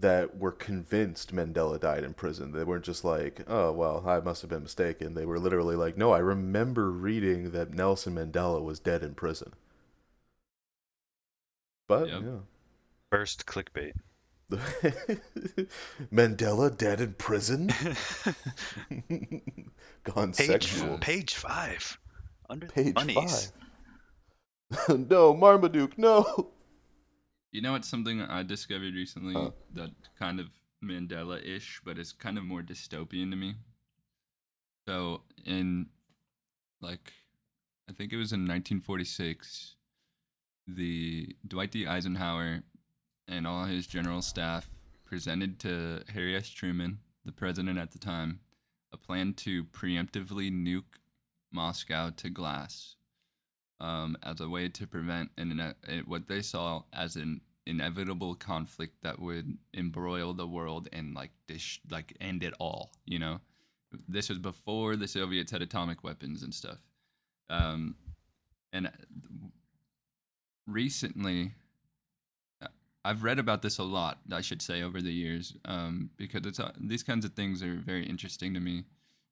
that were convinced Mandela died in prison. They weren't just like, "Oh, well, I must have been mistaken." They were literally like, "No, I remember reading that Nelson Mandela was dead in prison." But Yep. First clickbait. Mandela dead in prison? Gone Page sexual. page five. Under Page bunnies. five. no, Marmaduke, no. You know what's something I discovered recently that kind of Mandela-ish, but it's kind of more dystopian to me. So in like I think it was in 1946, the Dwight D. Eisenhower and all his general staff presented to Harry S. Truman, the president at the time, a plan to preemptively nuke Moscow to glass um, as a way to prevent an, ine- what they saw as an inevitable conflict that would embroil the world and like dis- like end it all. You know, this was before the Soviets had atomic weapons and stuff. Um, and uh, recently, uh, I've read about this a lot. I should say over the years, um, because it's uh, these kinds of things are very interesting to me.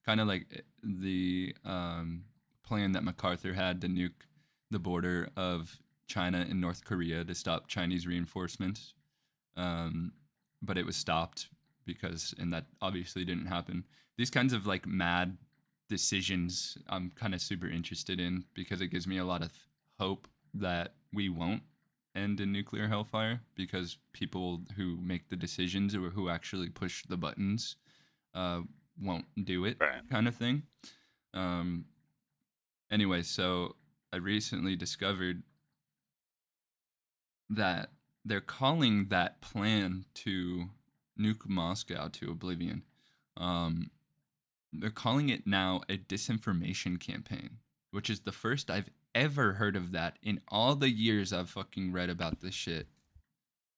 Kind of like uh, the um, plan that MacArthur had to nuke the border of China and North Korea to stop Chinese reinforcement, um, but it was stopped because, and that obviously didn't happen. These kinds of like mad decisions, I'm kind of super interested in because it gives me a lot of hope that we won't end in nuclear hellfire because people who make the decisions or who actually push the buttons uh, won't do it, Right. kind of thing. Um, anyway, so I recently discovered that they're calling that plan to nuke Moscow to oblivion. Um, they're calling it now a disinformation campaign, which is the first I've ever heard of that in all the years I've fucking read about this shit.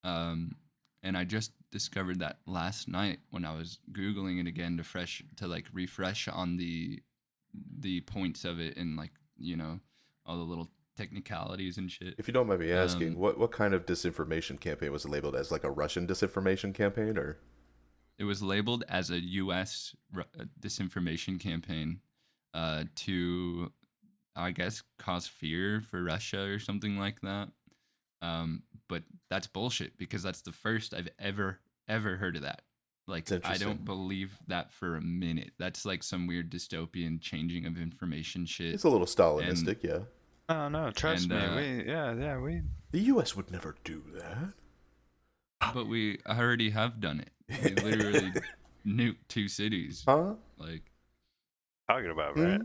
Um, and I just discovered that last night when I was googling it again to fresh to like refresh on the the points of it and like you know all the little technicalities and shit. If you don't mind me asking, Um, what what kind of disinformation campaign was it labeled as? Like a Russian disinformation campaign, or It was labeled as a U.S. ru- uh, disinformation campaign uh, to, I guess, cause fear for Russia or something like that. Um, but that's bullshit because that's the first I've ever ever heard of that. Like I don't believe that for a minute. That's like some weird dystopian changing of information shit. it's a little Stalinistic, yeah. Oh no, trust And, me. uh, we yeah yeah we The U.S. would never do that. but we already have done it. We literally nuked two cities. Huh? Like talking about Hmm? right.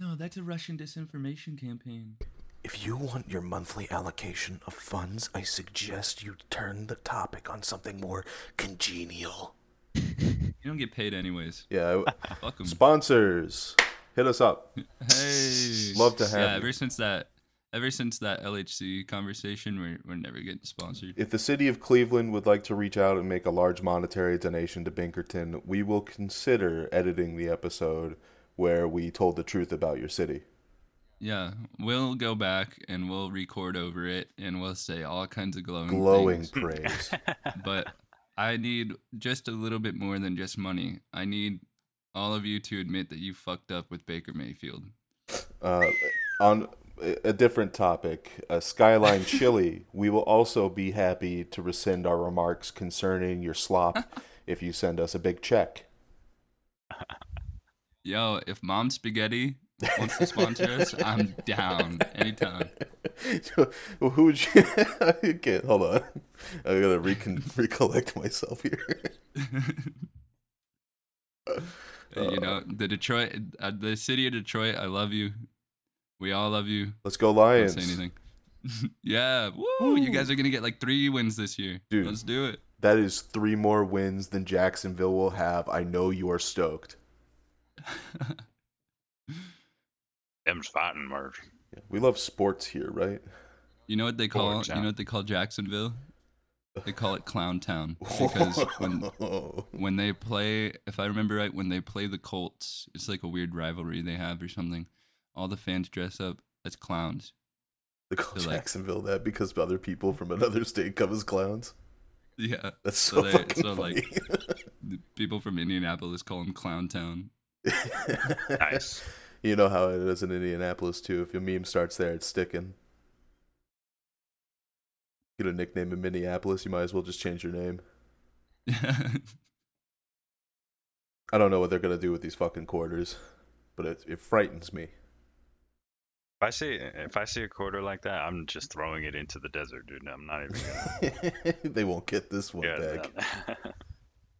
no, that's a Russian disinformation campaign. If you want your monthly allocation of funds, I suggest you turn the topic on something more congenial. You don't get paid anyways. Yeah. Fuck 'em. Sponsors, hit us up. Hey, Love to have Yeah, you. ever since that, ever since that LHC conversation, we're we're never getting sponsored. If the city of Cleveland would like to reach out and make a large monetary donation to Binkerton, we will consider editing the episode where we told the truth about your city. Yeah, we'll go back and we'll record over it, and we'll say all kinds of glowing, Glowing things. praise. But I need just a little bit more than just money. I need all of you to admit that you fucked up with Baker Mayfield. Uh, on a different topic, uh, Skyline Chili, we will also be happy to rescind our remarks concerning your slop if you send us a big check. Yo, if Mom Spaghetti wants to sponsor us, I'm down anytime. well, who would you? okay, hold on. I gotta recon- recollect myself here. Uh, you know, the Detroit, uh, the city of Detroit, I love you. We all love you. Let's go Don't Lions. say anything. yeah, woo! You guys are gonna get like three wins this year. Dude. Let's do it. That is three more wins than Jacksonville will have. I know you are stoked. Them's fighting Murph. Yeah, We love sports here, right? You know what they call? You know what they call Jacksonville? They call it Clown Town because when when they play, if I remember right, when they play the Colts, it's like a weird rivalry they have or something. All the fans dress up as clowns. they call They're like- Jacksonville that because other people from another state come as clowns. Yeah, That's So so, they- fucking so, funny. like- people from Indianapolis call them Clown Town. Nice. You know how it is in Indianapolis too. If your meme starts there, it's sticking. Get a nickname in Minneapolis, you might as well just change your name. I don't know what they're gonna do with these fucking quarters, but it it frightens me. If I see if I see a quarter like that, I'm just throwing it into the desert, dude. I'm not even gonna they won't get this one get back.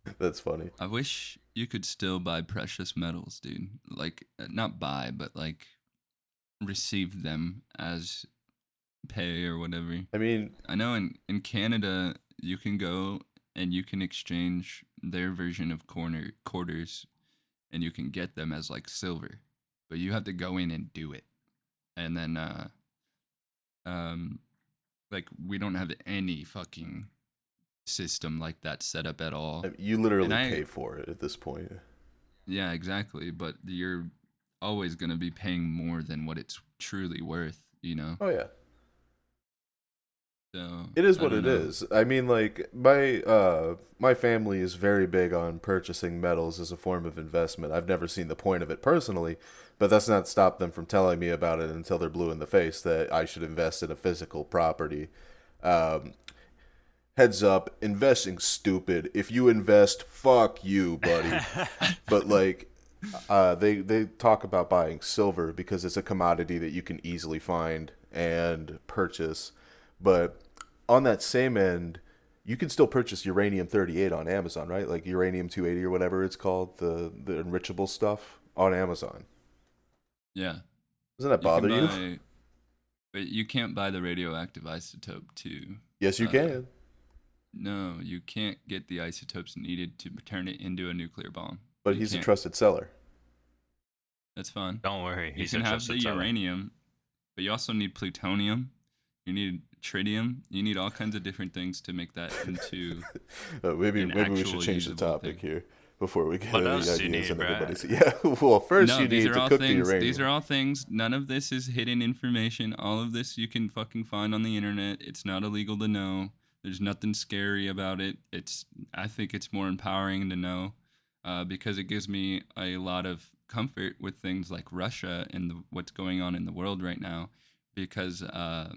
That's funny. I wish you could still buy precious metals, dude. Like uh, not buy, but like receive them as pay or whatever. I mean, I know in in Canada you can go and you can exchange their version of corner quarters and you can get them as like silver. But you have to go in and do it. And then uh um like we don't have any fucking system like that set up at all. you literally I- pay for it at this point. Yeah, exactly. But you're always going to be paying more than what it's truly worth, you know? Oh yeah. So It is what it know. is. I mean, like my uh, my family is very big on purchasing metals as a form of investment. I've never seen the point of it personally, but that's not stopped them from telling me about it until they're blue in the face that I should invest in a physical property. Um, heads up, investing stupid. If you invest, fuck you, buddy. but like uh, they they talk about buying silver because it's a commodity that you can easily find and purchase. But on that same end, you can still purchase uranium 38 on Amazon, right? Like uranium 280 or whatever it's called, the the enrichable stuff on Amazon. Yeah. Doesn't that bother you? buy- But you can't buy the radioactive isotope too. Yes, you uh, can. No, you can't get the isotopes needed to turn it into a nuclear bomb. But you he's a can't. trusted seller. That's fine. Don't worry, You can a have the seller. uranium, but you also need plutonium. You need tritium. You need all kinds of different things to make that into. Uh, maybe An maybe we should change the topic thing. here before we get What any else do you ideas need, and Brad? everybody's. Yeah, well, first no, you these need are to all cook the things. uranium. These are all things. None of this is hidden information. All of this you can fucking find on the internet. It's not illegal to know. There's nothing scary about it. It's. I think it's more empowering to know, uh, because it gives me a lot of comfort with things like Russia and the, what's going on in the world right now, because uh,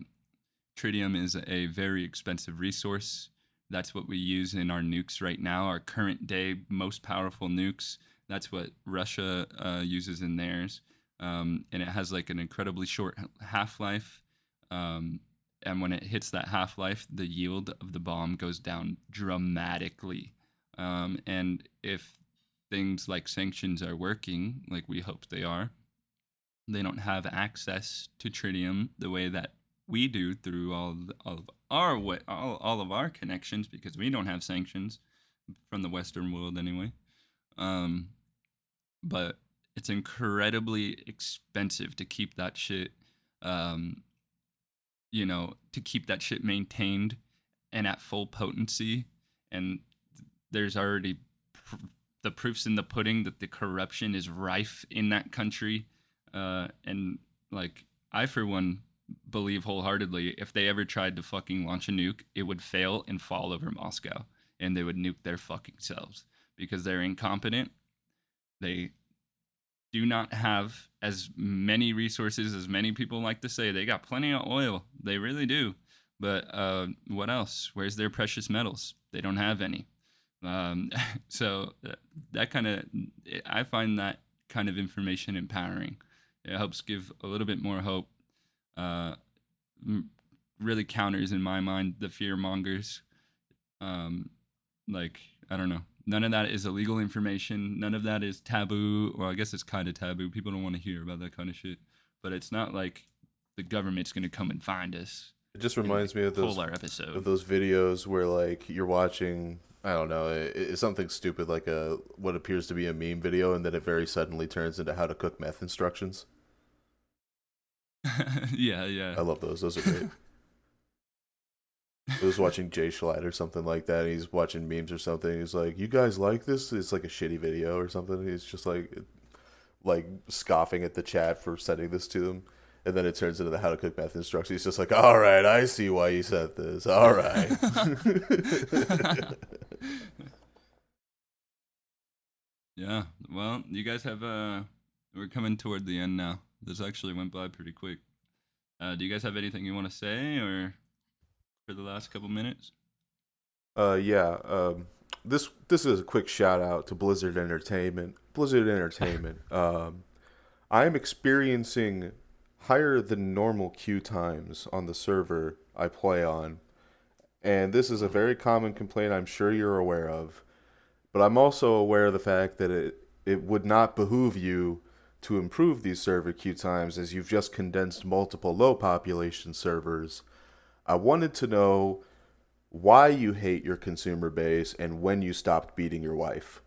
tritium is a very expensive resource. That's what we use in our nukes right now, our current day most powerful nukes. That's what Russia uh, uses in theirs. Um, and it has like an incredibly short half life. Um, and when it hits that half life, the yield of the bomb goes down dramatically. Um, and if things like sanctions are working, like we hope they are, they don't have access to tritium the way that we do through all of, our way, all, all of our connections because we don't have sanctions from the Western world anyway. Um, but it's incredibly expensive to keep that shit, um, you know, to keep that shit maintained and at full potency. And there's already pr- the proofs in the pudding that the corruption is rife in that country. Uh, and like, I, for one, believe wholeheartedly if they ever tried to fucking launch a nuke, it would fail and fall over Moscow and they would nuke their fucking selves because they're incompetent. They do not have as many resources as many people like to say. They got plenty of oil. They really do. But uh, what else? Where's their precious metals? They don't have any. Um, so uh, that kind of, I find that kind of information empowering. It helps give a little bit more hope. Uh, really counters in my mind the fear mongers. Um, like I don't know. None of that is illegal information. None of that is taboo. Well, I guess it's kind of taboo. People don't want to hear about that kind of shit. But it's not like the government's gonna come and find us. It just reminds me of those of those videos where like you're watching I don't know, it, it's something stupid like a what appears to be a meme video and then it very suddenly turns into how to cook meth instructions. yeah, yeah. I love those. Those are great. I was watching Jay Schlatt or something like that. He's watching memes or something. He's like, "You guys like this?" It's like a shitty video or something. He's just like, like scoffing at the chat for sending this to him, and then it turns into the how to cook meth instructions. He's just like, "All right, I see why you said this. All right." yeah. Well, you guys have uh we're coming toward the end now. This actually went by pretty quick. Uh do you guys have anything you want to say or for the last couple minutes? Uh, yeah. Um, this this is a quick shout out to Blizzard Entertainment. Blizzard Entertainment. um, I'm experiencing higher than normal queue times on the server I play on, and this is a very common complaint. I'm sure you're aware of, but I'm also aware of the fact that it it would not behoove you to improve these server queue times as you've just condensed multiple low population servers. I wanted to know why you hate your consumer base and when you stopped beating your wife.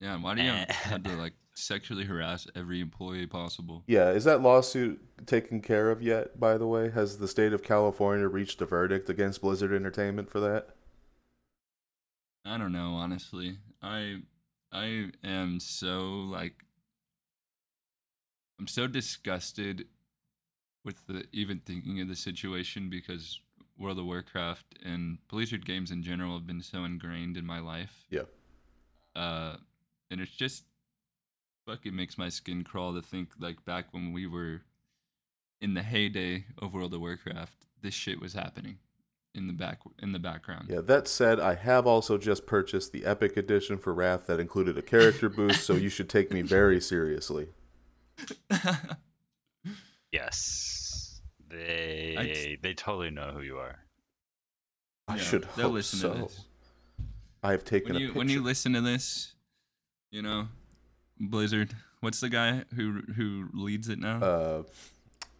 Yeah, why do you have, have to like sexually harass every employee possible? Yeah, is that lawsuit taken care of yet, by the way? Has the state of California reached a verdict against Blizzard Entertainment for that? I don't know, honestly. I I am so like I'm so disgusted with the even thinking of the situation because World of Warcraft and Blizzard games in general have been so ingrained in my life. Yeah. Uh and it's just fucking makes my skin crawl to think like back when we were in the heyday of World of Warcraft, this shit was happening in the back in the background. Yeah, that said, I have also just purchased the Epic Edition for Wrath that included a character boost, so you should take me very seriously. Yes. They they totally know who you are. I Yeah, should they'll hope listen so. to this. I have taken when a you picture. when you listen to this, you know, Blizzard. What's the guy who who leads it now? uh,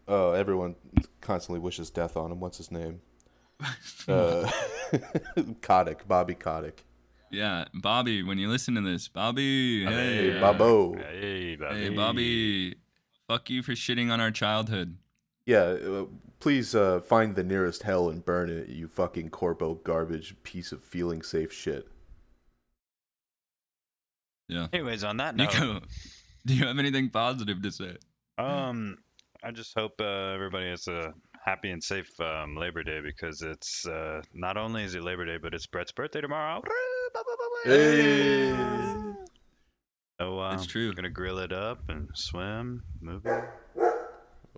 oh, everyone constantly wishes death on him. What's his name? Uh, Kotick, Bobby Kotick. Yeah, Bobby. When you listen to this, Bobby. Hey, Hey, Bobo. Hey, Bobby. Hey, Bobby. Fuck you for shitting on our childhood. Yeah, uh, please uh, find the nearest hell and burn it, you fucking corpo garbage piece of feeling safe shit. Yeah. Anyways, on that note, Nico, do you have anything positive to say? um, I just hope uh, everybody has a happy and safe um, Labor Day because it's uh, not only is it Labor Day, but it's Brett's birthday tomorrow. Hey. So uh, It's true. Gonna grill it up and swim, movie.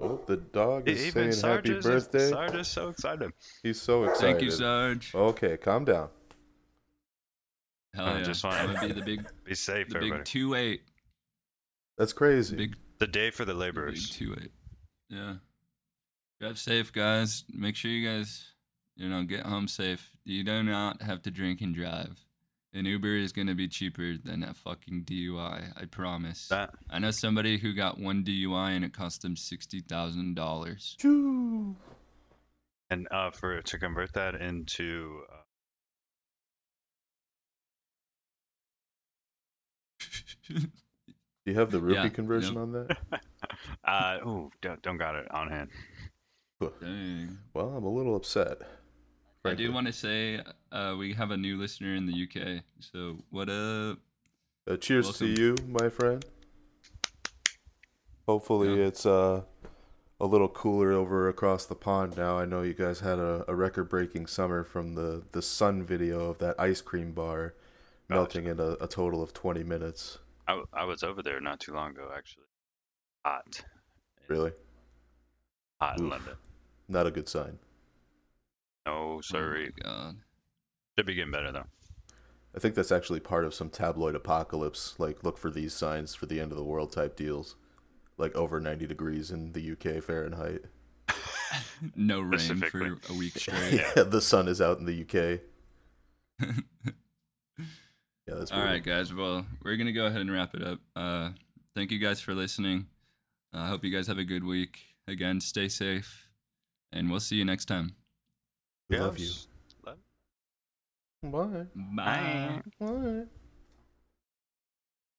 Oh, the dog is Even saying happy Sarge is, birthday. Sarge is so excited. He's so excited. Thank you, Sarge. Okay, calm down. Hell I yeah. just I'm wanna- be the big, Be safe, the everybody. big two eight, That's crazy. big, the day for the the big laborers. two eight. Yeah. Drive safe, guys. Make sure you guys, you know, get home safe. You do not have to drink and drive. An Uber is gonna be cheaper than a fucking DUI. I promise. That I know somebody who got one DUI and it cost him sixty thousand dollars. And uh, for to convert that into uh, Do you have the rupee Yeah, conversion yep. on that? uh oh don't, don't got it on hand. Dang. Well, I'm a little upset. I do want to say uh, we have a new listener in the UK. So what up? Uh, cheers Welcome. to you, my friend. Hopefully, Yeah. it's uh, a little cooler over across the pond now. I know you guys had a, a record-breaking summer from the the sun video of that ice cream bar melting in a, a total of 20 minutes. I, I was over there not too long ago actually. Hot, Really, hot in Oof. London. not a good sign. No, Oh sorry. God. Should be getting better though. I think that's actually part of some tabloid apocalypse. Like, look for these signs for the end of the world type deals. Like over 90 degrees in the UK Fahrenheit. no rain for a week straight. yeah, the sun is out in the UK. Yeah, that's All brutal. right, guys. Well, we're gonna go ahead and wrap it up. Uh, thank you guys for listening. I hope you guys have a good week. Again, stay safe, and we'll see you next time. We love you. Love- Bye. Bye. Bye. Bye.